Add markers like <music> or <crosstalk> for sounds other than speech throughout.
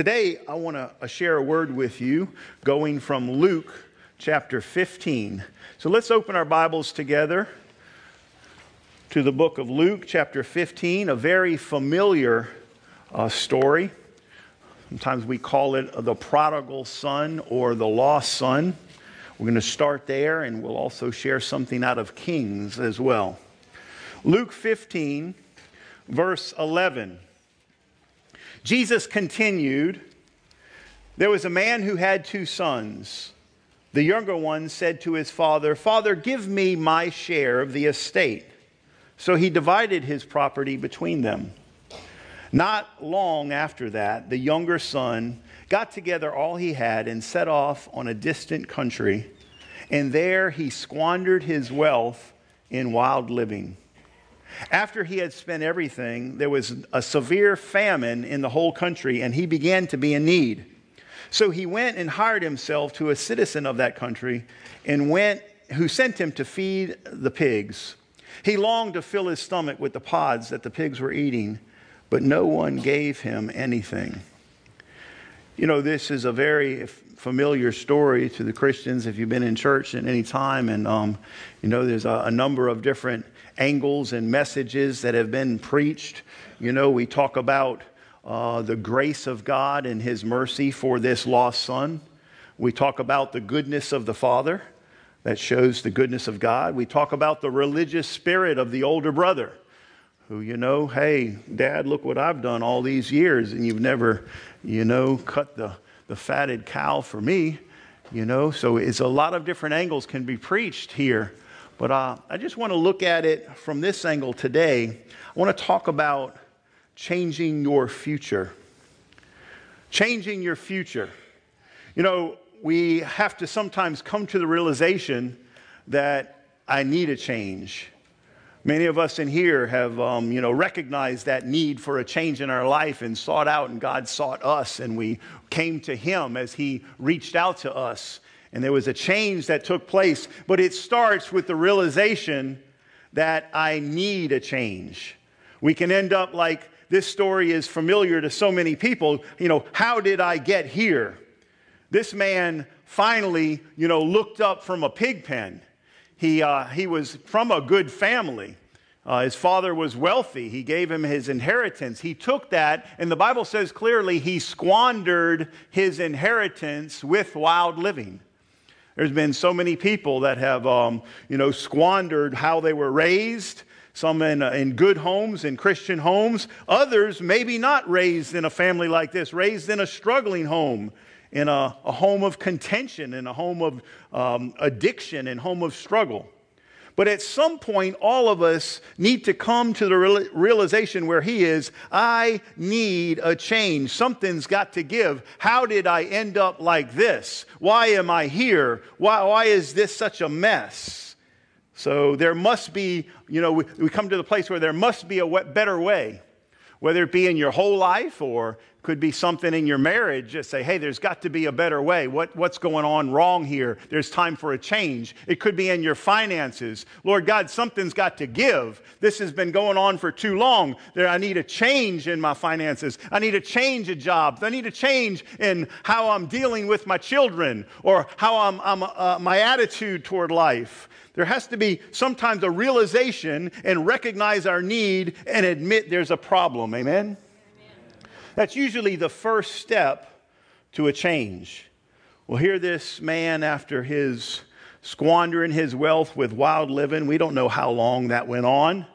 Today, I want to share a word with you going from Luke chapter 15. So let's open our Bibles together to the book of Luke chapter 15, a very familiar uh, story. Sometimes we call it the prodigal son or the lost son. We're going to start there and we'll also share something out of Kings as well. Luke 15, verse 11. Jesus continued There was a man who had two sons. The younger one said to his father, Father, give me my share of the estate. So he divided his property between them. Not long after that, the younger son got together all he had and set off on a distant country, and there he squandered his wealth in wild living. After he had spent everything, there was a severe famine in the whole country, and he began to be in need. So he went and hired himself to a citizen of that country, and went who sent him to feed the pigs. He longed to fill his stomach with the pods that the pigs were eating, but no one gave him anything. You know, this is a very familiar story to the Christians if you've been in church at any time, and um, you know, there's a, a number of different angles and messages that have been preached. You know, we talk about uh, the grace of God and His mercy for this lost son. We talk about the goodness of the Father that shows the goodness of God. We talk about the religious spirit of the older brother who, you know, hey, dad, look what I've done all these years, and you've never, you know, cut the, the fatted cow for me, you know. So it's a lot of different angles can be preached here. But uh, I just want to look at it from this angle today. I want to talk about changing your future. Changing your future. You know, we have to sometimes come to the realization that I need a change. Many of us in here have, um, you know, recognized that need for a change in our life and sought out, and God sought us, and we came to Him as He reached out to us. And there was a change that took place, but it starts with the realization that I need a change. We can end up like this story is familiar to so many people. You know, how did I get here? This man finally, you know, looked up from a pig pen. He, uh, he was from a good family. Uh, his father was wealthy. He gave him his inheritance. He took that, and the Bible says clearly he squandered his inheritance with wild living. There's been so many people that have, um, you know, squandered how they were raised. Some in, uh, in good homes, in Christian homes. Others maybe not raised in a family like this, raised in a struggling home, in a, a home of contention, in a home of um, addiction, and home of struggle. But at some point, all of us need to come to the realization where He is I need a change. Something's got to give. How did I end up like this? Why am I here? Why, why is this such a mess? So there must be, you know, we, we come to the place where there must be a better way whether it be in your whole life or could be something in your marriage just say hey there's got to be a better way. What, what's going on wrong here? There's time for a change. It could be in your finances. Lord god something's got to give. This has been going on for too long. There i need a change in my finances. I need a change of jobs. I need a change in how i'm dealing with my children or how i'm, I'm uh, my attitude toward life there has to be sometimes a realization and recognize our need and admit there's a problem. Amen? Amen? That's usually the first step to a change. Well, here this man, after his squandering his wealth with wild living, we don't know how long that went on,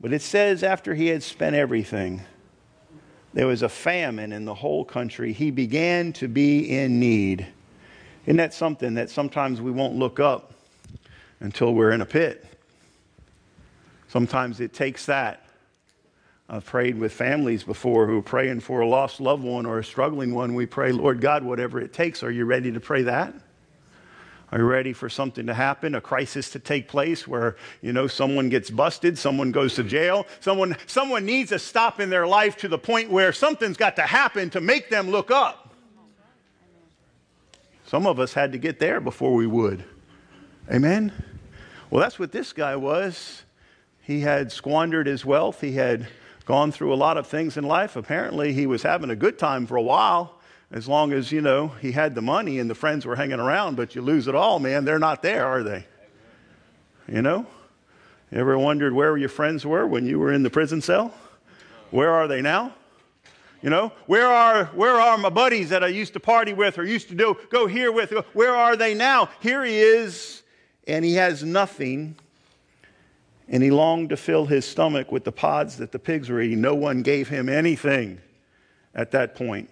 but it says after he had spent everything, there was a famine in the whole country. He began to be in need. Isn't that something that sometimes we won't look up until we're in a pit. Sometimes it takes that. I've prayed with families before who are praying for a lost loved one or a struggling one. We pray, Lord God, whatever it takes. Are you ready to pray that? Are you ready for something to happen, a crisis to take place where, you know, someone gets busted, someone goes to jail, someone, someone needs a stop in their life to the point where something's got to happen to make them look up? Some of us had to get there before we would. Amen? Well, that's what this guy was. He had squandered his wealth, he had gone through a lot of things in life. Apparently, he was having a good time for a while, as long as, you know, he had the money and the friends were hanging around, but you lose it all, man, they're not there, are they? You know? You ever wondered where your friends were when you were in the prison cell? Where are they now? You know, where are, where are my buddies that I used to party with or used to do, go here with? Where are they now? Here he is, and he has nothing. And he longed to fill his stomach with the pods that the pigs were eating. No one gave him anything at that point.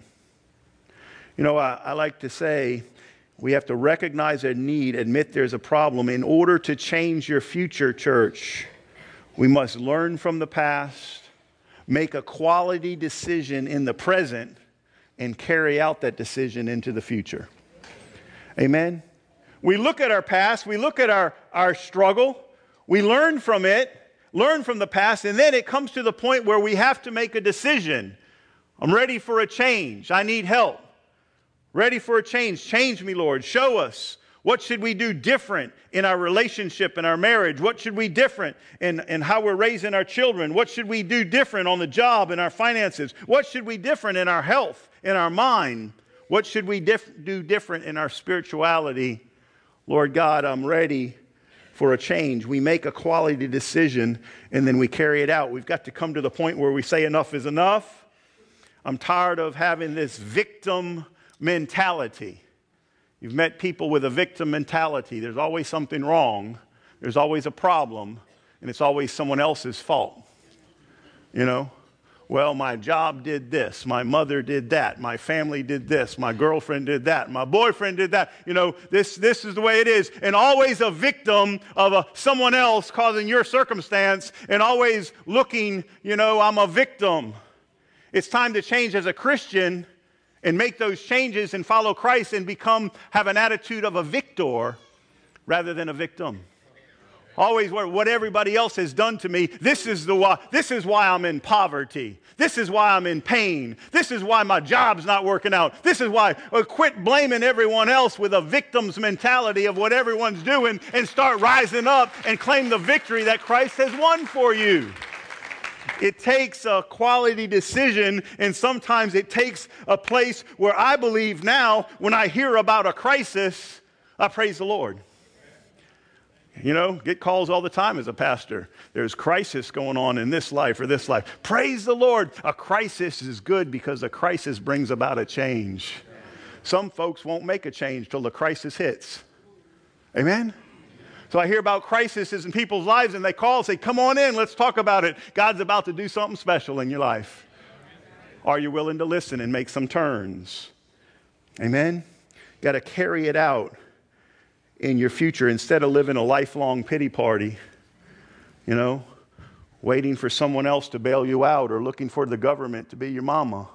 You know, I, I like to say we have to recognize a need, admit there's a problem. In order to change your future, church, we must learn from the past, make a quality decision in the present, and carry out that decision into the future. Amen? We look at our past, we look at our, our struggle, we learn from it, learn from the past, and then it comes to the point where we have to make a decision. I'm ready for a change. I need help ready for a change. Change me, Lord. Show us. What should we do different in our relationship, in our marriage? What should we different in, in how we're raising our children? What should we do different on the job, in our finances? What should we different in our health, in our mind? What should we do different in our spirituality? Lord God, I'm ready for a change. We make a quality decision and then we carry it out. We've got to come to the point where we say enough is enough. I'm tired of having this victim mentality. You've met people with a victim mentality. There's always something wrong, there's always a problem, and it's always someone else's fault. You know? Well, my job did this, my mother did that, my family did this, my girlfriend did that, my boyfriend did that. You know, this, this is the way it is. And always a victim of a, someone else causing your circumstance, and always looking, you know, I'm a victim. It's time to change as a Christian and make those changes and follow Christ and become, have an attitude of a victor rather than a victim. Always what everybody else has done to me. This is, the why, this is why I'm in poverty. This is why I'm in pain. This is why my job's not working out. This is why uh, quit blaming everyone else with a victim's mentality of what everyone's doing and start rising up and claim the victory that Christ has won for you. It takes a quality decision, and sometimes it takes a place where I believe now, when I hear about a crisis, I praise the Lord. You know, get calls all the time as a pastor. There's crisis going on in this life or this life. Praise the Lord. A crisis is good because a crisis brings about a change. Some folks won't make a change till the crisis hits. Amen? So I hear about crises in people's lives and they call and say, Come on in, let's talk about it. God's about to do something special in your life. Are you willing to listen and make some turns? Amen? Got to carry it out in your future instead of living a lifelong pity party, you know, waiting for someone else to bail you out or looking for the government to be your mama.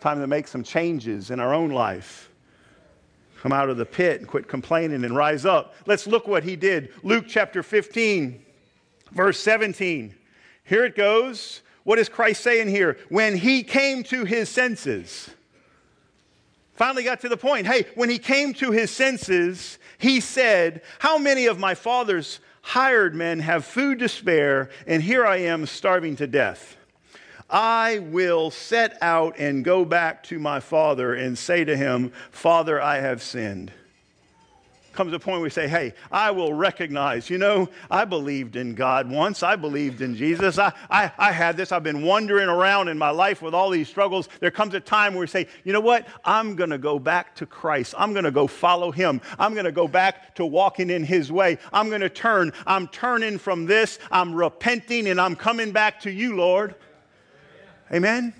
Time to make some changes in our own life come out of the pit and quit complaining and rise up. Let's look what he did. Luke chapter 15, verse 17. Here it goes. What is Christ saying here? When he came to his senses, finally got to the point. Hey, when he came to his senses, he said, How many of my father's hired men have food to spare, and here I am starving to death? I will set out and go back to my father and say to him, Father, I have sinned. Comes a point where we say, Hey, I will recognize, you know, I believed in God once. I believed in Jesus. I, I, I had this. I've been wandering around in my life with all these struggles. There comes a time where we say, You know what? I'm going to go back to Christ. I'm going to go follow him. I'm going to go back to walking in his way. I'm going to turn. I'm turning from this. I'm repenting and I'm coming back to you, Lord. Amen?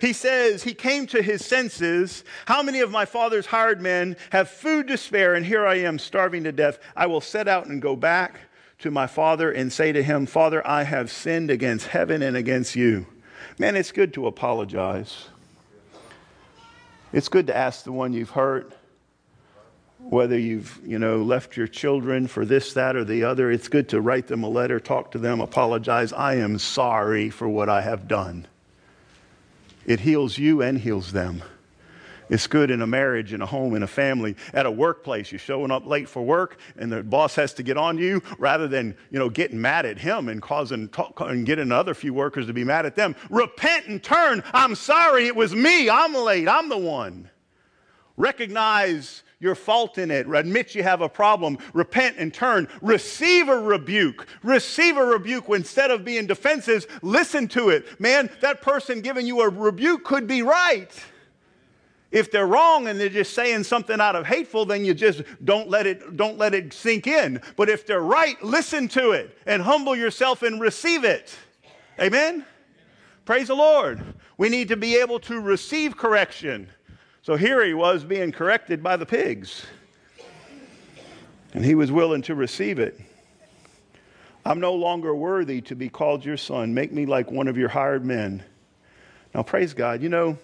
He says, He came to his senses. How many of my father's hired men have food to spare, and here I am starving to death? I will set out and go back to my father and say to him, Father, I have sinned against heaven and against you. Man, it's good to apologize. It's good to ask the one you've hurt, whether you've, you know, left your children for this, that, or the other. It's good to write them a letter, talk to them, apologize. I am sorry for what I have done. It heals you and heals them. It's good in a marriage, in a home, in a family, at a workplace. You're showing up late for work, and the boss has to get on you rather than you know getting mad at him and causing talk, and getting other few workers to be mad at them. Repent and turn. I'm sorry, it was me. I'm late. I'm the one. Recognize your fault in it. Admit you have a problem. Repent and turn. Receive a rebuke. Receive a rebuke instead of being defensive. Listen to it. Man, that person giving you a rebuke could be right. If they're wrong and they're just saying something out of hateful, then you just don't let it, don't let it sink in. But if they're right, listen to it and humble yourself and receive it. Amen? Praise the Lord. We need to be able to receive correction. So here he was being corrected by the pigs. And he was willing to receive it. I'm no longer worthy to be called your son. Make me like one of your hired men. Now, praise God. You know,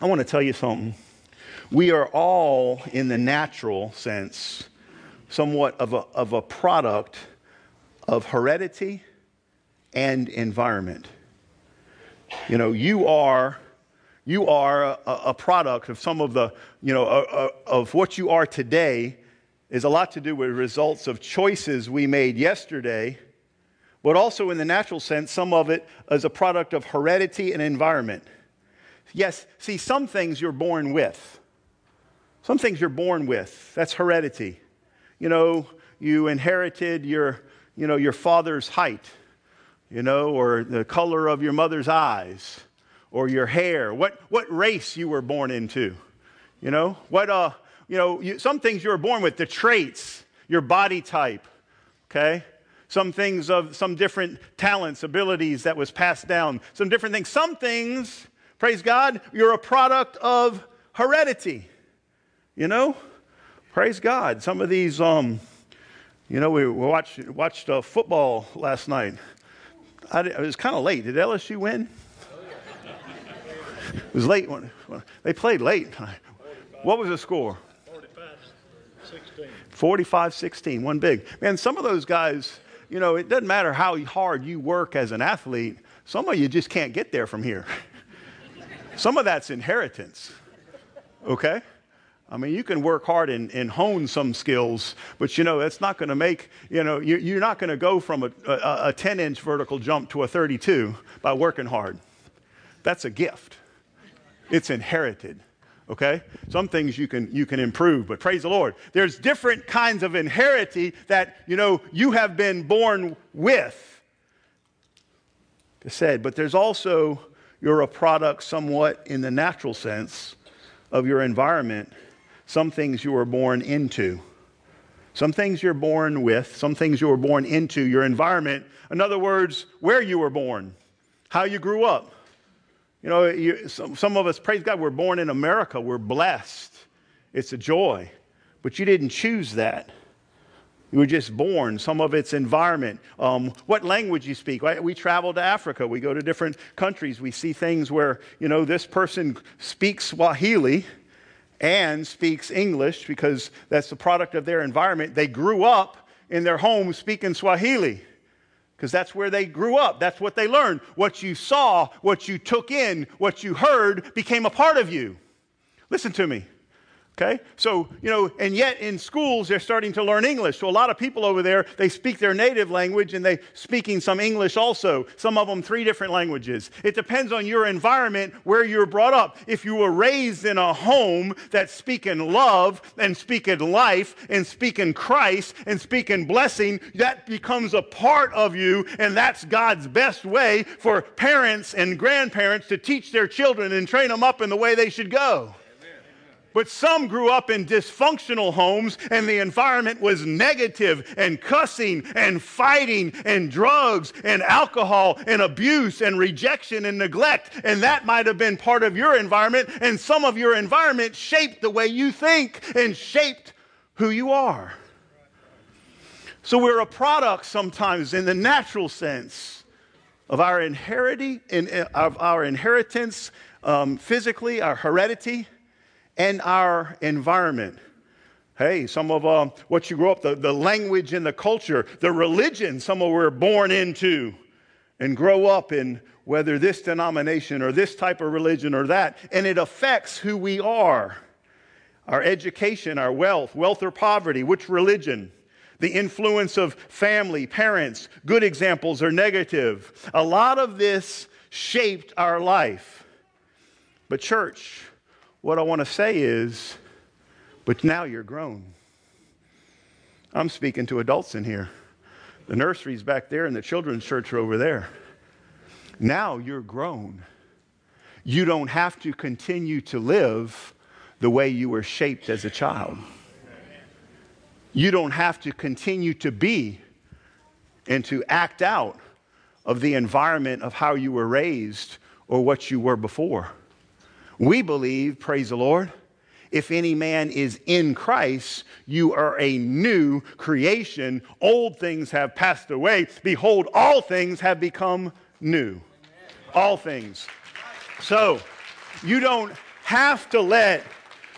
I want to tell you something. We are all, in the natural sense, somewhat of a, of a product of heredity and environment. You know, you are you are a, a, product of some of the, you know, a, of what you are today is a lot to do with results of choices we made yesterday, but also in the natural sense, some of it is a product of heredity and environment. Yes, see, some things you're born with. Some things you're born with. That's heredity. You know, you inherited your, you know, your father's height, you know, or the color of your mother's eyes, or your hair, what, what race you were born into. You know, what, uh, you know, you, some things you were born with, the traits, your body type, okay? Some things of some different talents, abilities that was passed down, some different things. Some things Praise God, you're a product of heredity. You know? Praise God. Some of these, um, you know, we watched, watched uh, football last night. I, it was kind of late. Did LSU win? It was late when, when they played late. What was the score? 45 16. 45 16, one big. Man, some of those guys, you know, it doesn't matter how hard you work as an athlete, some of you just can't get there from here. Some of that's inheritance, okay? I mean, you can work hard and, and hone some skills, but you know, that's not going to make, you know, you, are not going to go from a, a, a 10 inch vertical jump to a 32 by working hard. That's a gift, it's inherited. Okay? Some things you can you can improve, but praise the Lord. There's different kinds of inheritance that you know you have been born with. Said, but there's also you're a product, somewhat in the natural sense, of your environment. Some things you were born into. Some things you're born with, some things you were born into, your environment. In other words, where you were born, how you grew up. You know, you, some, some of us, praise God, we're born in America. We're blessed. It's a joy. But you didn't choose that. You were just born, some of its environment, um, what language you speak. We travel to Africa, we go to different countries, we see things where, you know, this person speaks Swahili and speaks English because that's the product of their environment. They grew up in their home speaking Swahili because that's where they grew up. That's what they learned. What you saw, what you took in, what you heard became a part of you. Listen to me. Okay? So, you know, and yet in schools they're starting to learn English. So a lot of people over there, they speak their native language and they speaking some English also. Some of them three different languages. It depends on your environment where you're brought up. If you were raised in a home that's speaking love and speaking life and speaking Christ and speaking blessing, that becomes a part of you and that's God's best way for parents and grandparents to teach their children and train them up in the way they should go. But some grew up in dysfunctional homes and the environment was negative and cussing and fighting and drugs and alcohol and abuse and rejection and neglect. And that might have been part of your environment. And some of your environment shaped the way you think and shaped who you are. So we're a product sometimes in the natural sense of our inheritance, of our inheritance um, physically, our heredity and our environment. Hey, some of uh, what you grow up, the, the language and the culture, the religion some of we're born into and grow up in whether this denomination or this type of religion or that, and it affects who we are our education, our wealth, wealth or poverty, which religion, the influence of family, parents, good examples or negative. A lot of this shaped our life. But, church, what I want to say is, but now you're grown. I'm speaking to adults in here. The nursery's back there and the children's church are over there. Now you're grown. You don't have to continue to live the way you were shaped as a child. You don't have to continue to be and to act out of the environment of how you were raised or what you were before. We believe, praise the Lord, if any man is in Christ, you are a new creation. Old things have passed away. Behold, all things have become new. All things. So, you don't have to let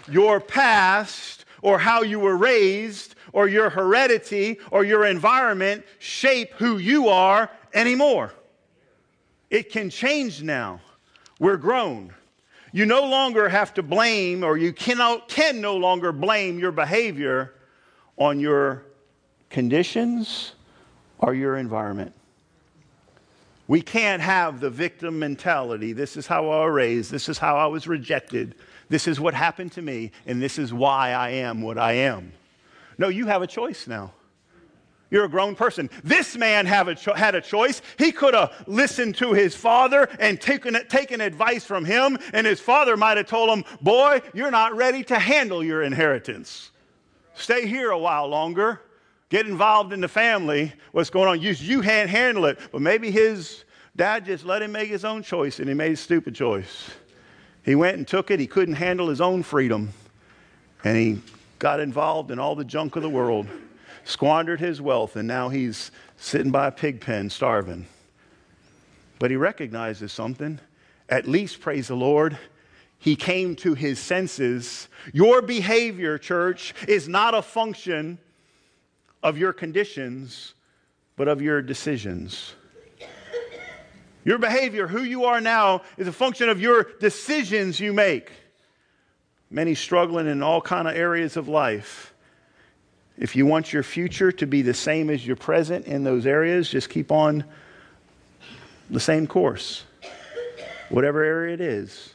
your past or how you were raised or your heredity or your environment shape who you are anymore. It can change now. We're grown. You no longer have to blame, or you cannot, can no longer blame your behavior on your conditions or your environment. We can't have the victim mentality. This is how I was raised. This is how I was rejected. This is what happened to me, and this is why I am what I am. No, you have a choice now. You're a grown person. This man a cho- had a choice. He could have listened to his father and taken, taken advice from him, and his father might have told him, Boy, you're not ready to handle your inheritance. Stay here a while longer. Get involved in the family. What's going on? You, you can't handle it. But maybe his dad just let him make his own choice, and he made a stupid choice. He went and took it. He couldn't handle his own freedom. And he got involved in all the junk of the world, squandered his wealth, and now he's sitting by a pig pen starving. But he recognizes something. At least, praise the Lord, he came to his senses. Your behavior, church, is not a function of your conditions, but of your decisions. Your behavior, who you are now, is a function of your decisions you make. Many struggling in all kind of areas of life. If you want your future to be the same as your present in those areas, just keep on the same course. Whatever area it is.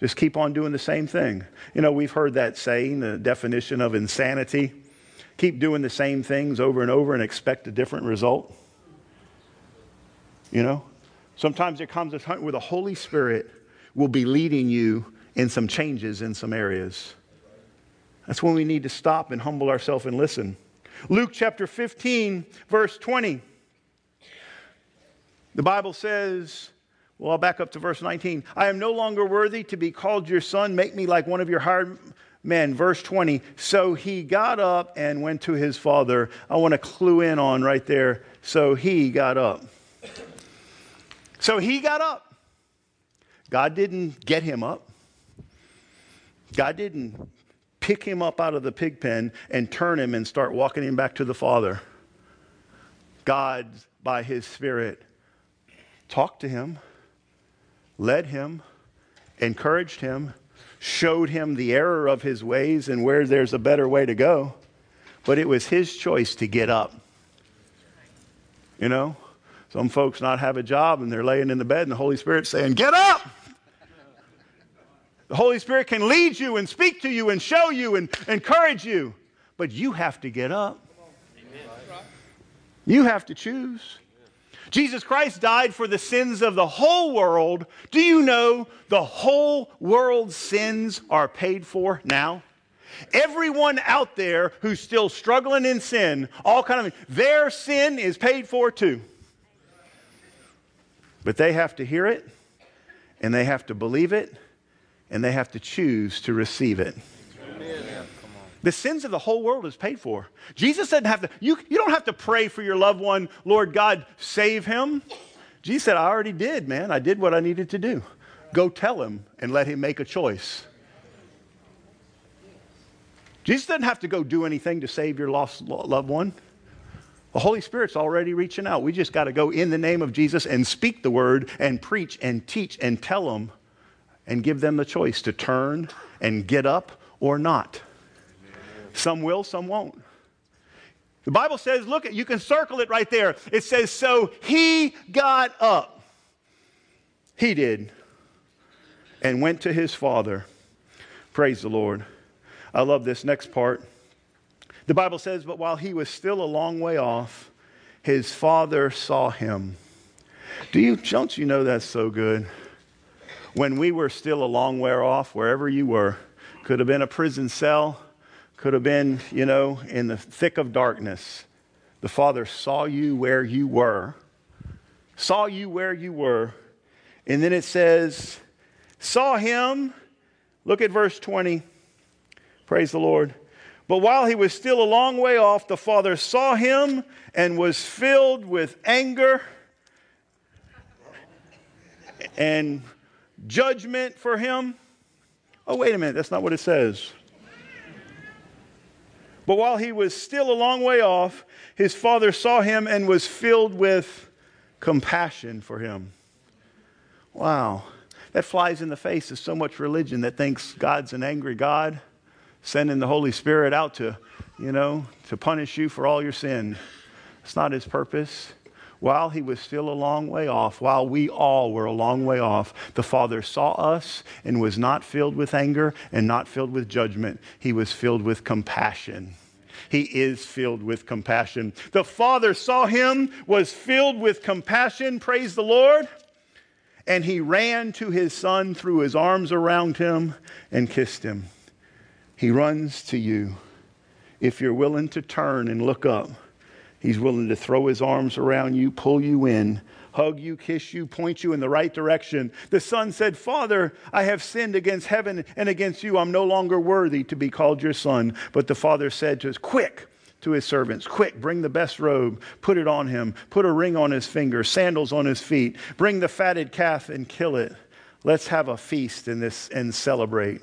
Just keep on doing the same thing. You know, we've heard that saying, the definition of insanity. Keep doing the same things over and over and expect a different result. You know? Sometimes there comes a time where the Holy Spirit will be leading you in some changes in some areas. That's when we need to stop and humble ourselves and listen. Luke chapter 15, verse 20. The Bible says, well, I'll back up to verse 19. I am no longer worthy to be called your son. Make me like one of your hired men. Verse 20. So he got up and went to his father. I want to clue in on right there. So he got up. So he got up. God didn't get him up. God didn't pick him up out of the pig pen and turn him and start walking him back to the Father. God, by his Spirit, talked to him, led him, encouraged him, showed him the error of his ways and where there's a better way to go. But it was his choice to get up. You know? Some folks not have a job and they're laying in the bed and the Holy Spirit's saying, Get up! The Holy Spirit can lead you and speak to you and show you and encourage you, but you have to get up. You have to choose. Jesus Christ died for the sins of the whole world. Do you know the whole world's sins are paid for now? Everyone out there who's still struggling in sin, all kind of their sin is paid for too. But they have to hear it, and they have to believe it, and they have to choose to receive it. The sins of the whole world is paid for. Jesus didn't have to, you, you don't have to pray for your loved one, Lord God, save him. Jesus said, I already did, man. I did what I needed to do. Go tell him and let him make a choice. Jesus doesn't have to go do anything to save your lost loved one. The Holy Spirit's already reaching out. We just got to go in the name of Jesus and speak the word and preach and teach and tell them and give them the choice to turn and get up or not. Some will, some won't. The Bible says, look, at you can circle it right there. It says, so he got up. He did. And went to his father. Praise the Lord. I love this next part. The Bible says, but while he was still a long way off, his father saw him. Do you, don't you know that's so good? When we were still a long way off, wherever you were, could have been a prison cell, could have been, you know, in the thick of darkness. The Father saw you where you were, saw you where you were, and then it says, saw him. Look at verse 20. Praise the Lord. But while he was still a long way off, the father saw him and was filled with anger and judgment for him. Oh, wait a minute, that's not what it says. But while he was still a long way off, his father saw him and was filled with compassion for him. Wow, that flies in the face of so much religion that thinks God's an angry God sending the Holy Spirit out to, you know, to punish you for all your sin. It's not his purpose. While he was still a long way off, while we all were a long way off, the Father saw us and was not filled with anger and not filled with judgment. He was filled with compassion. He is filled with compassion. The Father saw him, was filled with compassion, praise the Lord, and he ran to his son, threw his arms around him, and kissed him. He runs to you. If you're willing to turn and look up, He's willing to throw His arms around you, pull you in, hug you, kiss you, point you in the right direction. The son said, Father, I have sinned against heaven and against you. I'm no longer worthy to be called your son. But the father said to us, Quick, to his servants, Quick, bring the best robe, put it on him, put a ring on his finger, sandals on his feet, bring the fatted calf and kill it. Let's have a feast in this and celebrate.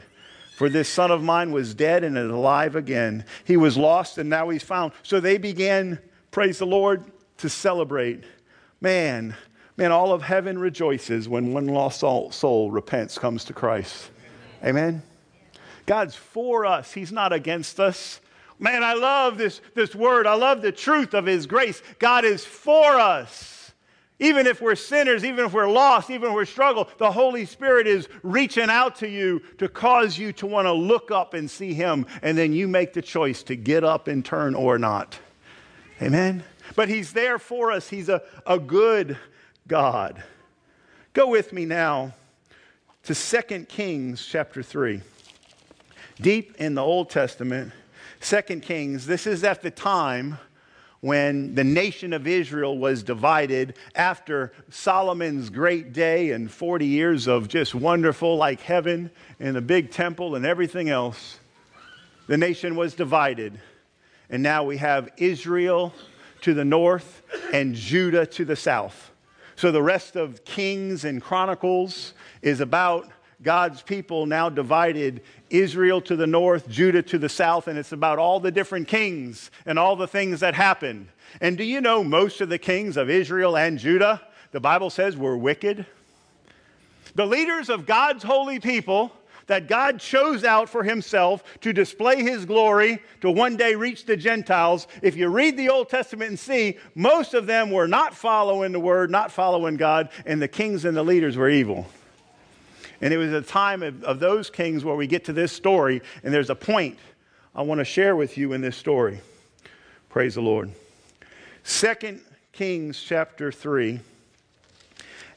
For this son of mine was dead and is alive again. He was lost and now he's found. So they began, praise the Lord, to celebrate. Man, man, all of heaven rejoices when one lost soul, repents, comes to Christ. Amen? God's for us, He's not against us. Man, I love this, this word. I love the truth of His grace. God is for us. Even if we're sinners, even if we're lost, even if we're struggle, the Holy Spirit is reaching out to you to cause you to want to look up and see Him, and then you make the choice to get up and turn or not. Amen? But He's there for us. He's a, a good God. Go with me now to 2 Kings chapter 3. Deep in the Old Testament, 2 Kings, this is at the time when the nation of Israel was divided after Solomon's great day and 40 years of just wonderful, like heaven and a big temple and everything else. The nation was divided. And now we have Israel to the north and Judah to the south. So the rest of Kings and Chronicles is about God's people now divided Israel to the north, Judah to the south, and it's about all the different kings and all the things that happened. And do you know most of the kings of Israel and Judah, the Bible says, were wicked? The leaders of God's holy people that God chose out for himself to display his glory to one day reach the Gentiles, if you read the Old Testament and see, most of them were not following the word, not following God, and the kings and the leaders were evil. And it was a time of, of those kings where we get to this story, and there's a point I want to share with you in this story. Praise the Lord. Second Kings chapter 3.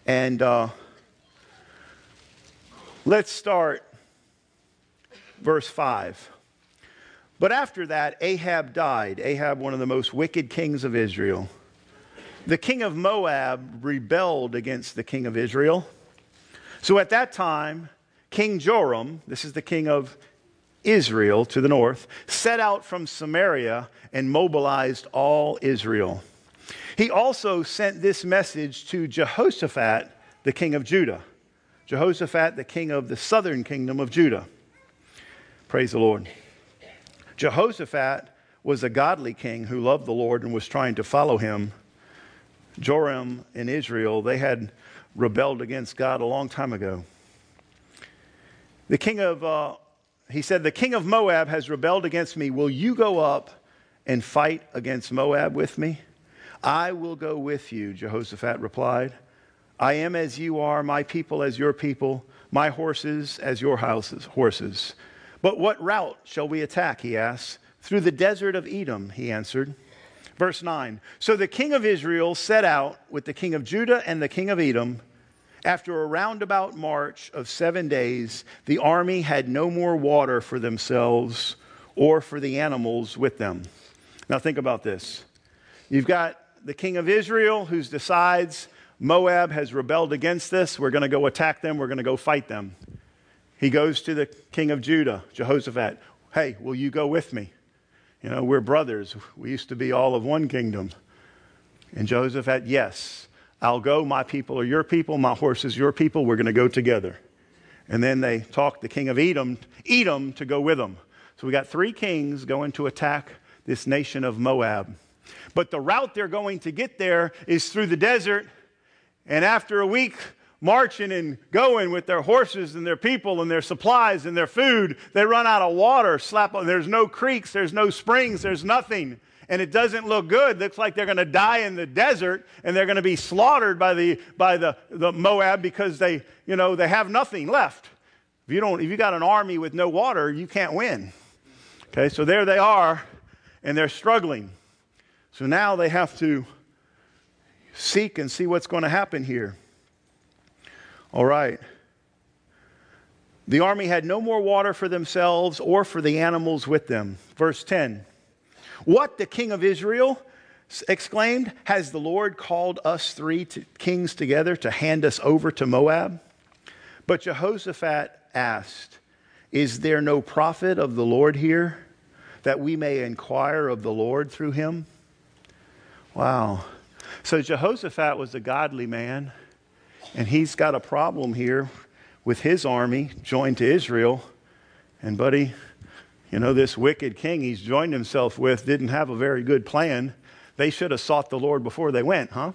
And uh, let's start verse 5. But after that, Ahab died. Ahab, one of the most wicked kings of Israel. The king of Moab rebelled against the king of Israel. So at that time, King Joram, this is the king of Israel to the north, set out from Samaria and mobilized all Israel. He also sent this message to Jehoshaphat, the king of Judah. Jehoshaphat, the king of the southern kingdom of Judah. Praise the Lord. Jehoshaphat was a godly king who loved the Lord and was trying to follow him. Joram in Israel, they had rebelled against God a long time ago. The king of, uh, he said, The king of Moab has rebelled against me. Will you go up and fight against Moab with me? I will go with you, Jehoshaphat replied. I am as you are, my people as your people, my horses as your houses, horses. But what route shall we attack? He asked. Through the desert of Edom, he answered. Verse 9 So the king of Israel set out with the king of Judah and the king of Edom. After a roundabout march of seven days, the army had no more water for themselves or for the animals with them. Now, think about this. You've got the king of Israel who decides Moab has rebelled against this. We're going to go attack them. We're going to go fight them. He goes to the king of Judah, Jehoshaphat. Hey, will you go with me? You know, we're brothers. We used to be all of one kingdom. And Jehoshaphat, yes, I'll go. My people are your people. My horse is your people. We're going to go together. And then they talked the king of Edom, Edom to go with them. So we got three kings going to attack this nation of Moab. But the route they're going to get there is through the desert. And after a week, marching and going with their horses and their people and their supplies and their food. They run out of water, slap on. There's no creeks, there's no springs, there's nothing. And it doesn't look good. Looks like they're going to die in the desert and they're going to be slaughtered by the by the, the Moab because they, you know, they have nothing left. If you don't, if you got an army with no water, you can't win. Okay, so there they are, and they're struggling. So now they have to seek and see what's going to happen here. All right. The army had no more water for themselves or for the animals with them. Verse 10. What the king of Israel exclaimed, Has the Lord called us three to, kings together to hand us over to Moab? But Jehoshaphat asked, Is there no prophet of the Lord here that we may inquire of the Lord through him? Wow. So Jehoshaphat was a godly man. And he's got a problem here with his army joined to Israel. And, buddy, you know, this wicked king he's joined himself with didn't have a very good plan. They should have sought the Lord before they went, huh?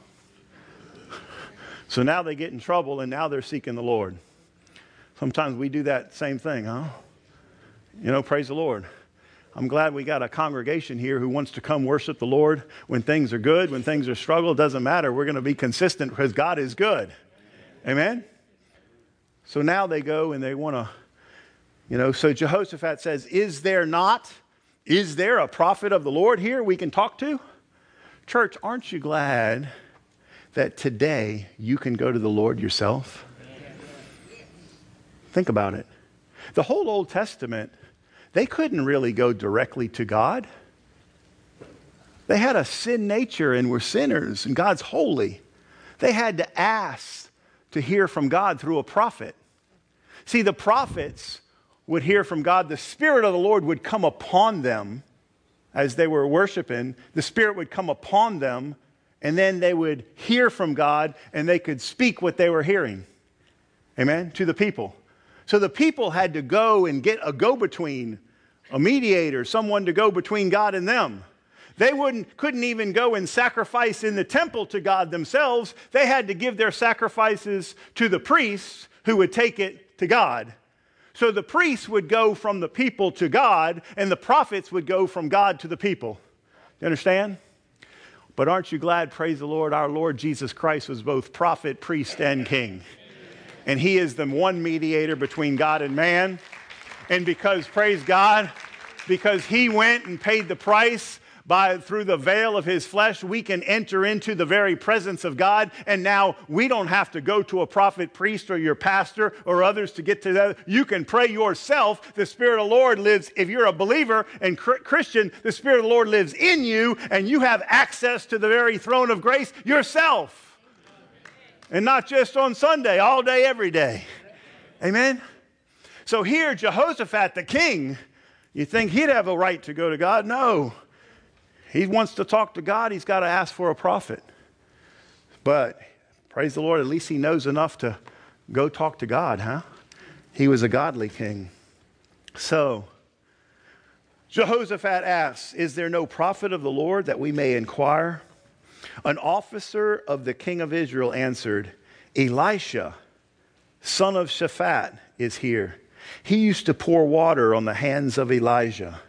So now they get in trouble and now they're seeking the Lord. Sometimes we do that same thing, huh? You know, praise the Lord. I'm glad we got a congregation here who wants to come worship the Lord when things are good, when things are struggle. Doesn't matter. We're going to be consistent because God is good. Amen? So now they go and they want to, you know, so Jehoshaphat says, Is there not, is there a prophet of the Lord here we can talk to? Church, aren't you glad that today you can go to the Lord yourself? Think about it. The whole Old Testament, they couldn't really go directly to God. They had a sin nature and were sinners, and God's holy. They had to ask to hear from God through a prophet. See, the prophets would hear from God. The Spirit of the Lord would come upon them as they were worshiping. The Spirit would come upon them, and then they would hear from God and they could speak what they were hearing. Amen? To the people. So the people had to go and get a go between, a mediator, someone to go between God and them. They wouldn't, couldn't even go and sacrifice in the temple to God themselves. They had to give their sacrifices to the priests who would take it to God. So the priests would go from the people to God, and the prophets would go from God to the people. You understand? But aren't you glad, praise the Lord, our Lord Jesus Christ was both prophet, priest, and king. And he is the one mediator between God and man. And because, praise God, because he went and paid the price by through the veil of his flesh we can enter into the very presence of God. And now we don't have to go to a prophet priest or your pastor or others to get to that. You can pray yourself. The spirit of the Lord lives if you're a believer and Christian the spirit of the Lord lives in you and you have access to the very throne of grace yourself. And not just on Sunday all day every day. Amen? So here Jehoshaphat the king you think he'd have a right to go to God? No he wants to talk to God, he's got to ask for a prophet. But praise the Lord, at least he knows enough to go talk to God, huh? He was a godly king. So, Jehoshaphat asks, Is there no prophet of the Lord that we may inquire? An officer of the king of Israel answered, Elisha, son of Shaphat, is here. He used to pour water on the hands of Elijah.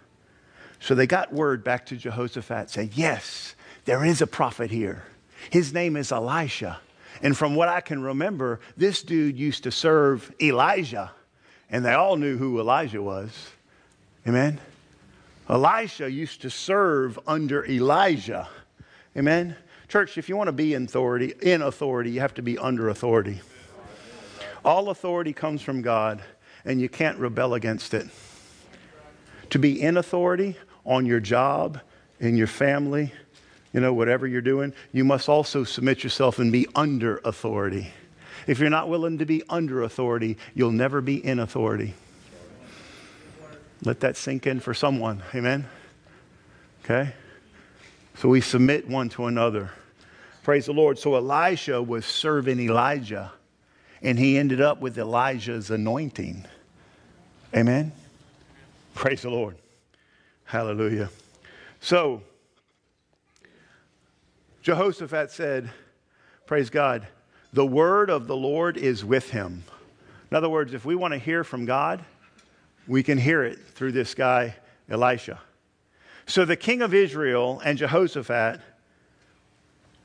So they got word back to Jehoshaphat saying, Yes, there is a prophet here. His name is Elisha. And from what I can remember, this dude used to serve Elijah, and they all knew who Elijah was. Amen? Elisha used to serve under Elijah. Amen? Church, if you want to be in authority, in authority, you have to be under authority. All authority comes from God, and you can't rebel against it. To be in authority on your job, in your family, you know, whatever you're doing, you must also submit yourself and be under authority. If you're not willing to be under authority, you'll never be in authority. Let that sink in for someone. Amen? Okay? So we submit one to another. Praise the Lord. So Elisha was serving Elijah, and he ended up with Elijah's anointing. Amen? Praise the Lord. Hallelujah. So, Jehoshaphat said, Praise God, the word of the Lord is with him. In other words, if we want to hear from God, we can hear it through this guy, Elisha. So the king of Israel and Jehoshaphat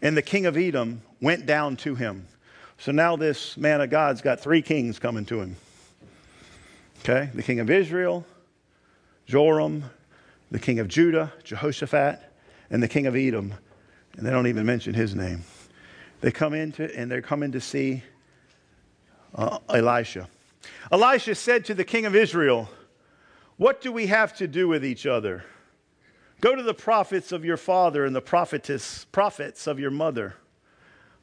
and the king of Edom went down to him. So now this man of God's got three kings coming to him. Okay? The king of Israel, Joram, the king of Judah, Jehoshaphat, and the king of Edom and they don't even mention his name. They come into, and they're coming to see uh, Elisha. Elisha said to the king of Israel, What do we have to do with each other? Go to the prophets of your father and the prophetess, prophets of your mother.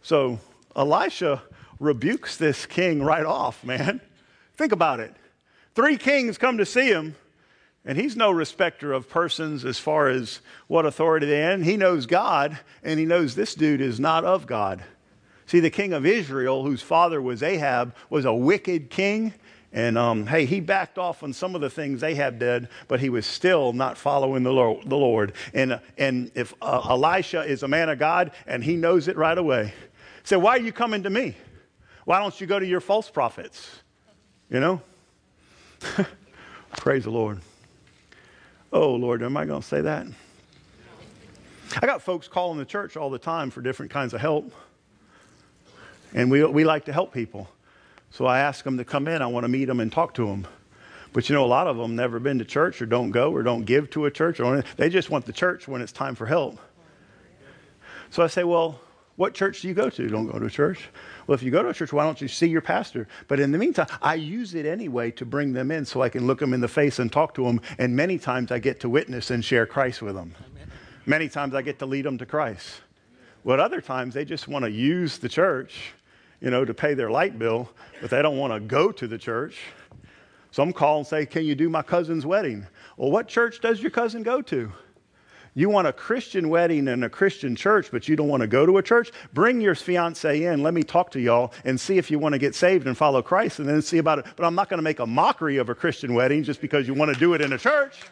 So Elisha rebukes this king right off, man. Think about it. Three kings come to see him, and he's no respecter of persons as far as what authority they're in. He knows God, and he knows this dude is not of God. See, the king of Israel, whose father was Ahab, was a wicked king. And um, hey, he backed off on some of the things Ahab did, but he was still not following the Lord. And, and if uh, Elisha is a man of God and he knows it right away, say, Why are you coming to me? Why don't you go to your false prophets? You know? <laughs> Praise the Lord. Oh, Lord, am I going to say that? I got folks calling the church all the time for different kinds of help. And we, we like to help people. So I ask them to come in. I want to meet them and talk to them. But you know, a lot of them never been to church or don't go or don't give to a church. Or they just want the church when it's time for help. So I say, well, what church do you go to? Don't go to church. Well, if you go to a church, why don't you see your pastor? But in the meantime, I use it anyway to bring them in so I can look them in the face and talk to them. And many times I get to witness and share Christ with them. Many times I get to lead them to Christ. But other times they just want to use the church, you know, to pay their light bill, but they don't want to go to the church. Some call and say, Can you do my cousin's wedding? Well, what church does your cousin go to? You want a Christian wedding and a Christian church, but you don't want to go to a church? Bring your fiance in. Let me talk to y'all and see if you want to get saved and follow Christ and then see about it. But I'm not going to make a mockery of a Christian wedding just because you want to do it in a church.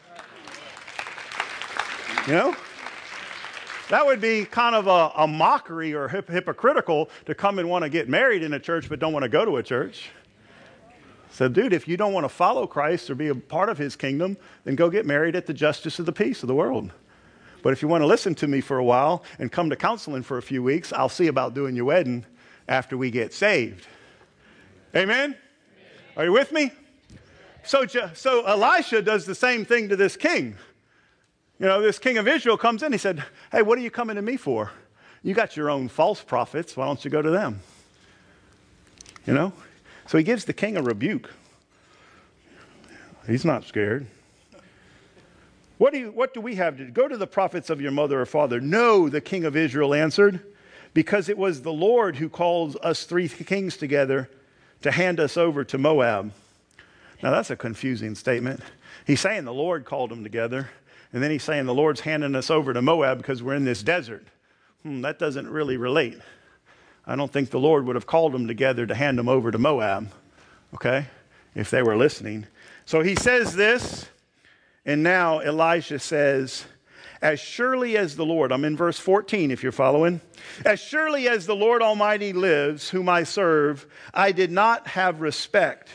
You know? That would be kind of a, a mockery or hip, hypocritical to come and want to get married in a church but don't want to go to a church. So, dude, if you don't want to follow Christ or be a part of his kingdom, then go get married at the justice of the peace of the world. But if you want to listen to me for a while and come to counseling for a few weeks, I'll see about doing your wedding after we get saved. Amen? Are you with me? So, so Elisha does the same thing to this king. You know, this king of Israel comes in. He said, Hey, what are you coming to me for? You got your own false prophets. Why don't you go to them? You know? So he gives the king a rebuke. He's not scared. What do, you, what do we have to do? Go to the prophets of your mother or father. No, the king of Israel answered, because it was the Lord who called us three kings together to hand us over to Moab. Now, that's a confusing statement. He's saying the Lord called them together, and then he's saying the Lord's handing us over to Moab because we're in this desert. Hmm, that doesn't really relate. I don't think the Lord would have called them together to hand them over to Moab, okay, if they were listening. So he says this And now Elisha says, As surely as the Lord, I'm in verse 14 if you're following, as surely as the Lord Almighty lives, whom I serve, I did not have respect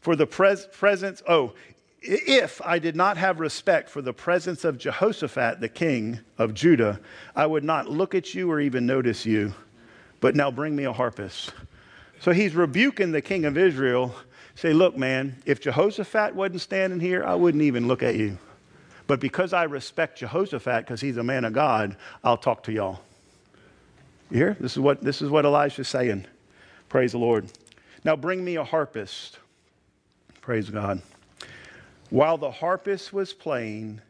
for the pres- presence, oh, if I did not have respect for the presence of Jehoshaphat, the king of Judah, I would not look at you or even notice you. But now bring me a harpist. So he's rebuking the king of Israel. Say, look, man, if Jehoshaphat wasn't standing here, I wouldn't even look at you. But because I respect Jehoshaphat, because he's a man of God, I'll talk to y'all. You hear? This is what, this is what Elisha's saying. Praise the Lord. Now bring me a harpist. Praise God. While the harpist was playing,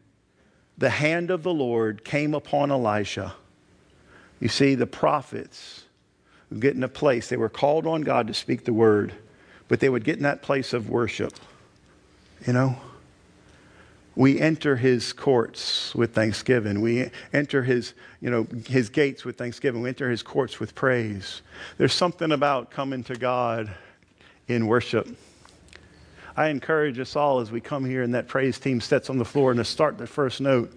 the hand of the Lord came upon Elisha. You see, the prophets get in a place, they were called on God to speak the word, but they would get in that place of worship. You know? We enter his courts with thanksgiving. We enter his, you know, his gates with thanksgiving. We enter his courts with praise. There's something about coming to God in worship. I encourage us all as we come here and that praise team sets on the floor and to start the first note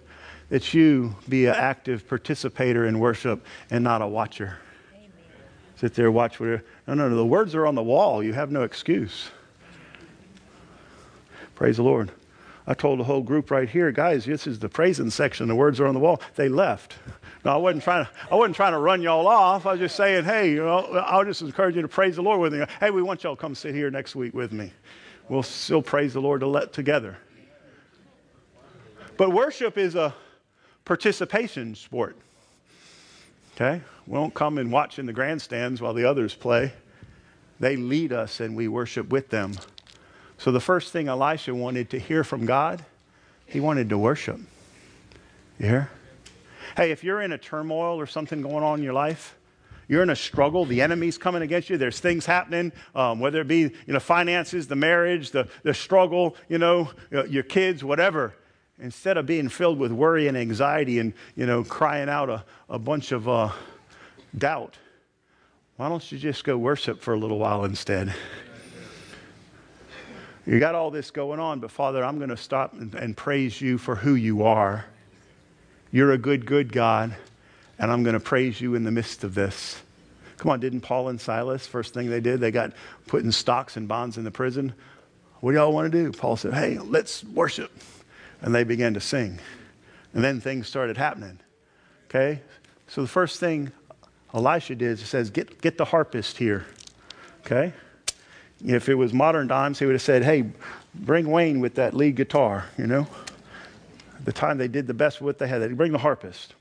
that you be an active participator in worship and not a watcher. Sit there, watch whatever. No, no, no. The words are on the wall. You have no excuse. Praise the Lord. I told the whole group right here, guys, this is the praising section. The words are on the wall. They left. No, I wasn't trying to, I wasn't trying to run y'all off. I was just saying, hey, you know, I'll just encourage you to praise the Lord with me. Hey, we want y'all to come sit here next week with me. We'll still praise the Lord to let together. But worship is a participation sport. Okay? We don't come and watch in the grandstands while the others play. They lead us and we worship with them. So the first thing Elisha wanted to hear from God, he wanted to worship. You hear? Hey, if you're in a turmoil or something going on in your life, you're in a struggle, the enemy's coming against you, there's things happening, um, whether it be you know, finances, the marriage, the, the struggle, you know, your kids, whatever instead of being filled with worry and anxiety and, you know, crying out a, a bunch of uh, doubt, why don't you just go worship for a little while instead? You got all this going on, but Father, I'm going to stop and, and praise you for who you are. You're a good, good God, and I'm going to praise you in the midst of this. Come on, didn't Paul and Silas, first thing they did, they got put in stocks and bonds in the prison? What do y'all want to do? Paul said, Hey, let's worship and they began to sing. And then things started happening. Okay? So the first thing Elisha did is says, get, get the harpist here. Okay? If it was modern times, he would have said, hey, bring Wayne with that lead guitar, you know? At the time they did the best with what they had. They'd bring the harpist.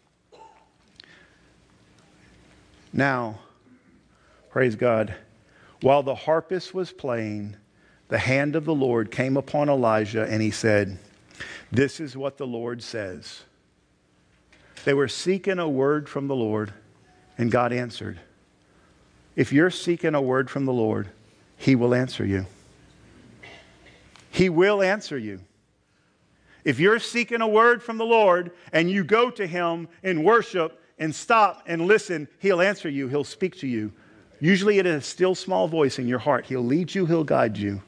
Now, praise God, while the harpist was playing, the hand of the Lord came upon Elijah and he said, this is what the Lord says. They were seeking a word from the Lord, and God answered. If you're seeking a word from the Lord, He will answer you. He will answer you. If you're seeking a word from the Lord and you go to Him in worship and stop and listen, He'll answer you. He'll speak to you. Usually, it is a still small voice in your heart. He'll lead you, He'll guide you.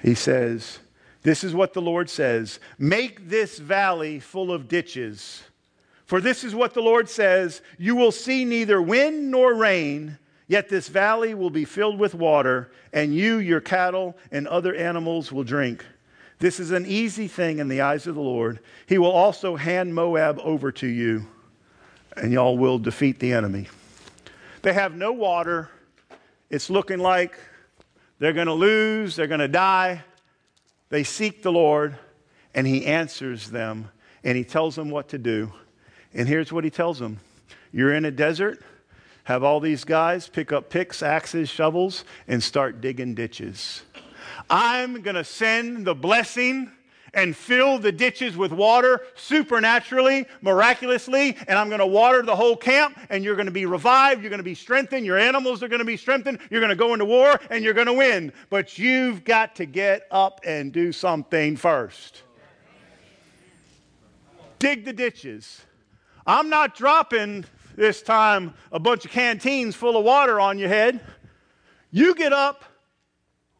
He says, This is what the Lord says Make this valley full of ditches. For this is what the Lord says You will see neither wind nor rain, yet this valley will be filled with water, and you, your cattle, and other animals will drink. This is an easy thing in the eyes of the Lord. He will also hand Moab over to you, and y'all will defeat the enemy. They have no water. It's looking like they're going to lose, they're going to die. They seek the Lord, and He answers them, and He tells them what to do. And here's what He tells them You're in a desert, have all these guys pick up picks, axes, shovels, and start digging ditches. I'm going to send the blessing and fill the ditches with water supernaturally, miraculously, and I'm going to water the whole camp, and you're going to be revived, you're going to be strengthened, your animals are going to be strengthened, you're going to go into war, and you're going to win. But you've got to get up and do something first. Dig the ditches. I'm not dropping this time a bunch of canteens full of water on your head. You get up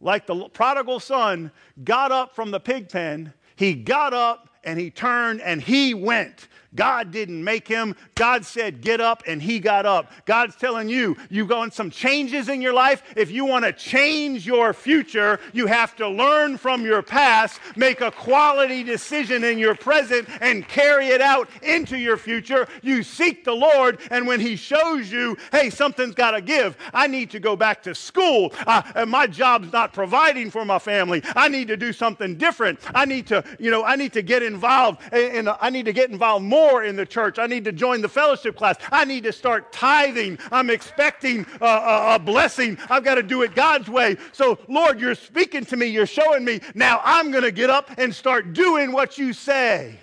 like the prodigal son got up from the pig pen, he got up and he turned and he went. God didn't make him. God said, get up, and he got up. God's telling you, you want some changes in your life. If you want to change your future, you have to learn from your past, make a quality decision in your present, and carry it out into your future. You seek the Lord, and when he shows you, hey, something's got to give, I need to go back to school. Uh, my job's not providing for my family. I need to do something different. I need to, you know, I need to get involved, and I need to get involved more more in the church. I need to join the fellowship class. I need to start tithing. I'm expecting a, a, a blessing. I've got to do it God's way. So, Lord, you're speaking to me. You're showing me. Now I'm going to get up and start doing what you say.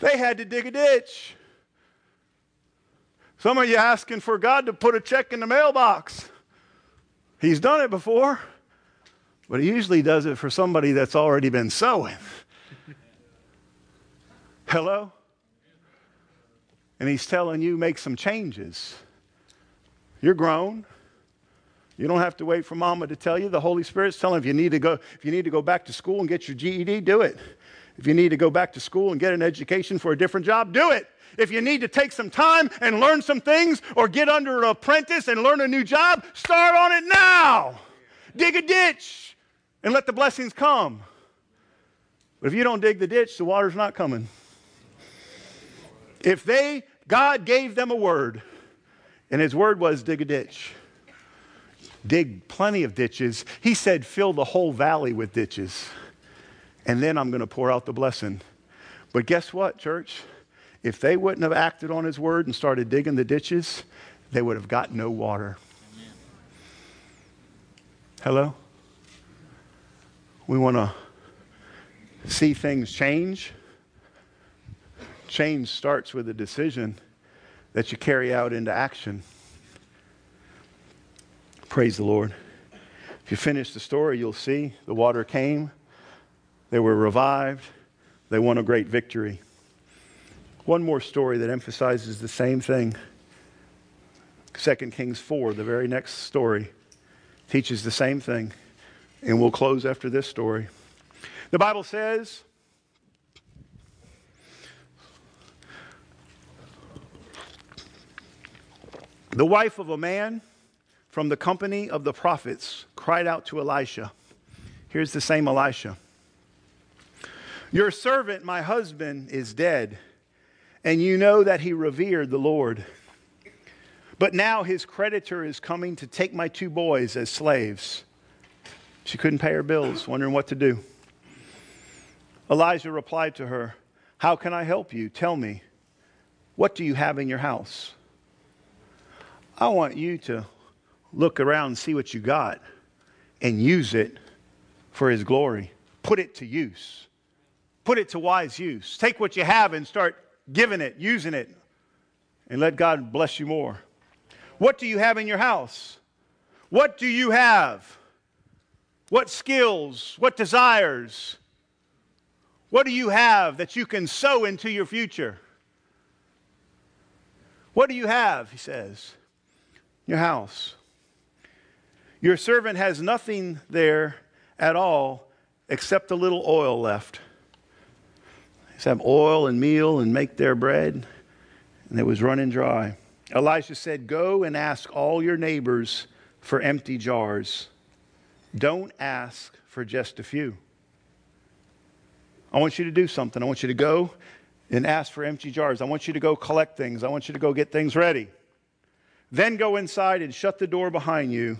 They had to dig a ditch. Some of you asking for God to put a check in the mailbox. He's done it before, but he usually does it for somebody that's already been sowing. Hello? And he's telling you, make some changes. You're grown. You don't have to wait for mama to tell you. The Holy Spirit's telling if you need to go, if you need to go back to school and get your GED, do it. If you need to go back to school and get an education for a different job, do it. If you need to take some time and learn some things or get under an apprentice and learn a new job, start on it now. Dig a ditch and let the blessings come. But if you don't dig the ditch, the water's not coming. If they, God gave them a word, and his word was dig a ditch, dig plenty of ditches. He said, fill the whole valley with ditches, and then I'm going to pour out the blessing. But guess what, church? If they wouldn't have acted on his word and started digging the ditches, they would have got no water. Hello? We want to see things change. Change starts with a decision that you carry out into action. Praise the Lord. If you finish the story, you'll see the water came, they were revived, they won a great victory. One more story that emphasizes the same thing 2 Kings 4, the very next story, teaches the same thing. And we'll close after this story. The Bible says, The wife of a man from the company of the prophets cried out to Elisha. Here's the same Elisha Your servant, my husband, is dead, and you know that he revered the Lord. But now his creditor is coming to take my two boys as slaves. She couldn't pay her bills, wondering what to do. Elijah replied to her, How can I help you? Tell me, what do you have in your house? I want you to look around and see what you got and use it for His glory. Put it to use. Put it to wise use. Take what you have and start giving it, using it, and let God bless you more. What do you have in your house? What do you have? What skills? What desires? What do you have that you can sow into your future? What do you have? He says your house. Your servant has nothing there at all except a little oil left. They have oil and meal and make their bread, and it was running dry. Elisha said, Go and ask all your neighbors for empty jars. Don't ask for just a few. I want you to do something. I want you to go and ask for empty jars. I want you to go collect things. I want you to go get things ready. Then go inside and shut the door behind you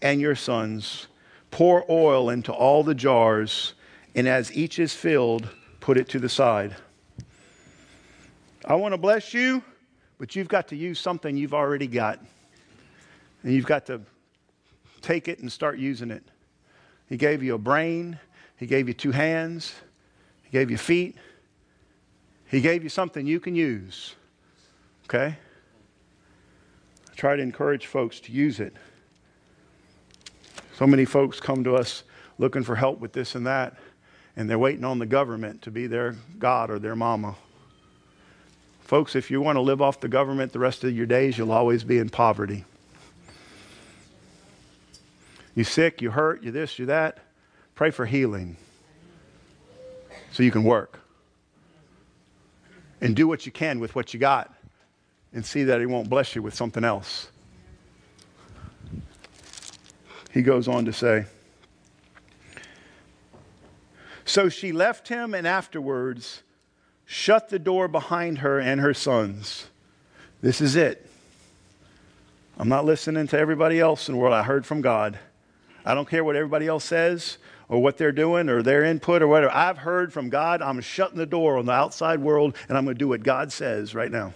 and your sons. Pour oil into all the jars, and as each is filled, put it to the side. I want to bless you, but you've got to use something you've already got. And you've got to take it and start using it. He gave you a brain, He gave you two hands, He gave you feet, He gave you something you can use. Okay? Try to encourage folks to use it. So many folks come to us looking for help with this and that, and they're waiting on the government to be their God or their mama. Folks, if you want to live off the government the rest of your days, you'll always be in poverty. You sick, you hurt, you this, you that. Pray for healing so you can work. And do what you can with what you got and see that He won't bless you with something else. He goes on to say, So she left him and afterwards shut the door behind her and her sons. This is it. I'm not listening to everybody else in the world. I heard from God. I don't care what everybody else says or what they're doing or their input or whatever. I've heard from God. I'm shutting the door on the outside world and I'm going to do what God says right now.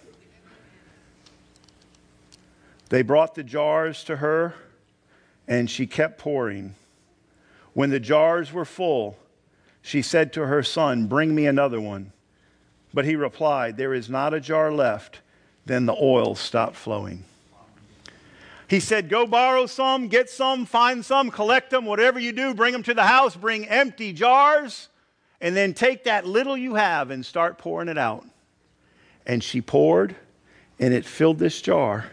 They brought the jars to her and she kept pouring. When the jars were full, she said to her son, Bring me another one. But he replied, There is not a jar left. Then the oil stopped flowing. He said, Go borrow some, get some, find some, collect them, whatever you do, bring them to the house, bring empty jars, and then take that little you have and start pouring it out. And she poured, and it filled this jar.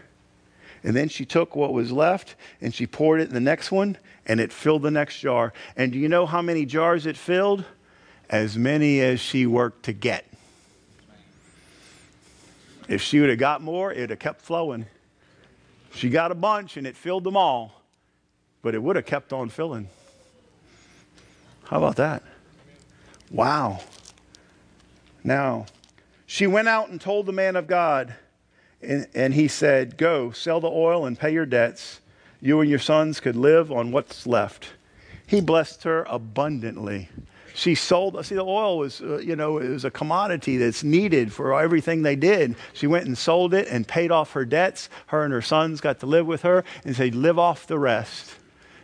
And then she took what was left and she poured it in the next one, and it filled the next jar. And do you know how many jars it filled? As many as she worked to get. If she would have got more, it would have kept flowing. She got a bunch and it filled them all, but it would have kept on filling. How about that? Wow. Now, she went out and told the man of God, and, and he said, Go, sell the oil and pay your debts. You and your sons could live on what's left. He blessed her abundantly. She sold see the oil was uh, you know it was a commodity that's needed for everything they did. She went and sold it and paid off her debts. Her and her sons got to live with her and said live off the rest.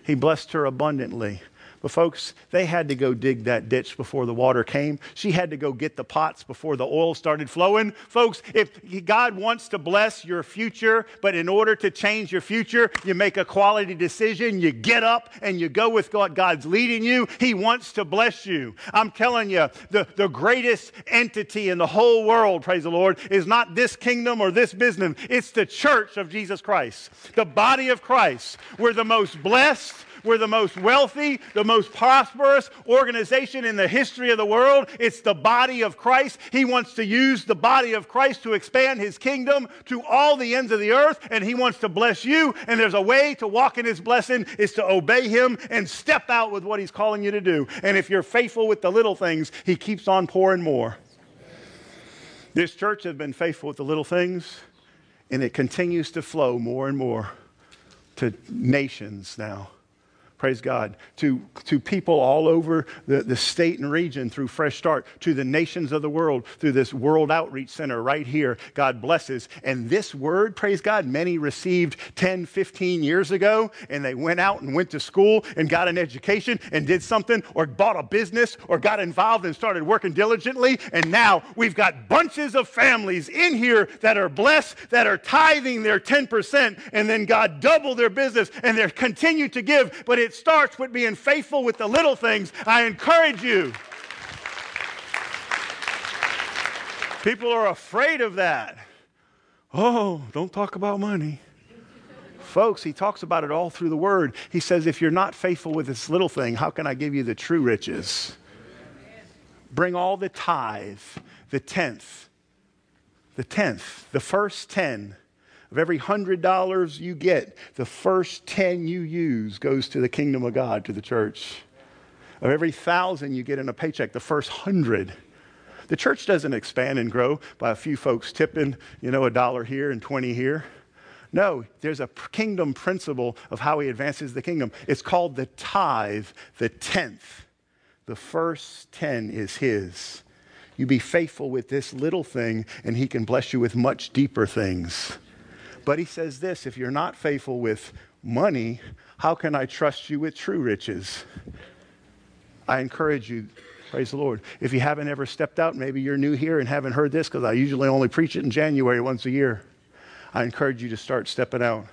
He blessed her abundantly but, folks, they had to go dig that ditch before the water came. She had to go get the pots before the oil started flowing. Folks, if God wants to bless your future, but in order to change your future, you make a quality decision, you get up and you go with God. God's leading you. He wants to bless you. I'm telling you, the, the greatest entity in the whole world, praise the Lord, is not this kingdom or this business. It's the church of Jesus Christ, the body of Christ. We're the most blessed. We're the most wealthy, the most prosperous organization in the history of the world. It's the body of Christ. He wants to use the body of Christ to expand his kingdom to all the ends of the earth, and he wants to bless you. And there's a way to walk in his blessing is to obey him and step out with what he's calling you to do. And if you're faithful with the little things, he keeps on pouring more. This church has been faithful with the little things, and it continues to flow more and more to nations now praise God, to, to people all over the, the state and region through Fresh Start, to the nations of the world through this World Outreach Center right here. God blesses. And this word, praise God, many received 10, 15 years ago, and they went out and went to school and got an education and did something, or bought a business, or got involved and started working diligently. And now we've got bunches of families in here that are blessed, that are tithing their 10%, and then God doubled their business and they're continue to give. But it it starts with being faithful with the little things. I encourage you. People are afraid of that. Oh, don't talk about money. Folks, he talks about it all through the word. He says, if you're not faithful with this little thing, how can I give you the true riches? Bring all the tithe, the tenth, the tenth, the first ten of every hundred dollars you get, the first 10 you use goes to the kingdom of God, to the church. Of every thousand you get in a paycheck, the first hundred. The church doesn't expand and grow by a few folks tipping, you know, a dollar here and 20 here. No, there's a kingdom principle of how he advances the kingdom. It's called the tithe, the tenth. The first 10 is his. You be faithful with this little thing, and he can bless you with much deeper things. But he says this if you're not faithful with money, how can I trust you with true riches? I encourage you, praise the Lord. If you haven't ever stepped out, maybe you're new here and haven't heard this because I usually only preach it in January once a year. I encourage you to start stepping out.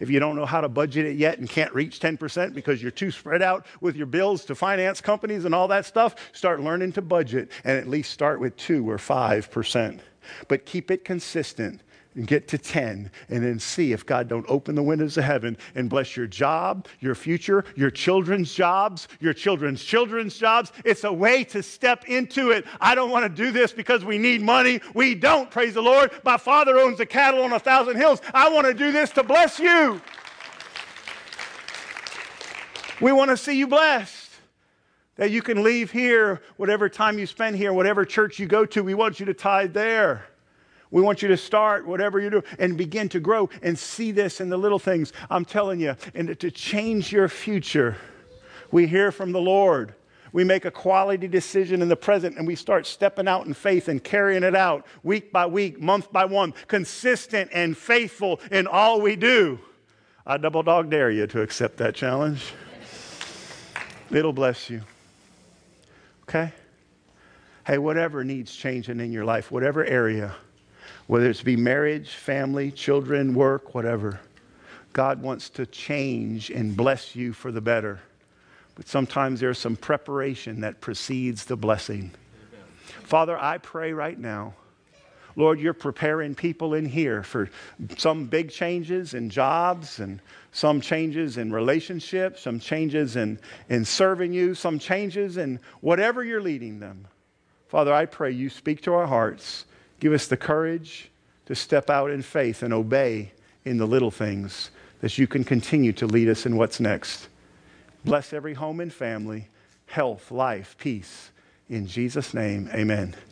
If you don't know how to budget it yet and can't reach 10% because you're too spread out with your bills to finance companies and all that stuff, start learning to budget and at least start with 2 or 5%. But keep it consistent and get to 10 and then see if God don't open the windows of heaven and bless your job, your future, your children's jobs, your children's children's jobs. It's a way to step into it. I don't want to do this because we need money. We don't, praise the Lord. My father owns the cattle on a thousand hills. I want to do this to bless you. We want to see you blessed. That you can leave here, whatever time you spend here, whatever church you go to, we want you to tithe there. We want you to start whatever you do and begin to grow and see this in the little things. I'm telling you, and to change your future, we hear from the Lord. We make a quality decision in the present and we start stepping out in faith and carrying it out week by week, month by month, consistent and faithful in all we do. I double dog dare you to accept that challenge. It'll bless you. Okay? Hey, whatever needs changing in your life, whatever area, whether it's be marriage, family, children, work, whatever. God wants to change and bless you for the better. But sometimes there's some preparation that precedes the blessing. Father, I pray right now. Lord, you're preparing people in here for some big changes in jobs and some changes in relationships, some changes in, in serving you, some changes in whatever you're leading them. Father, I pray you speak to our hearts Give us the courage to step out in faith and obey in the little things that you can continue to lead us in what's next. Bless every home and family, health, life, peace. In Jesus' name, amen.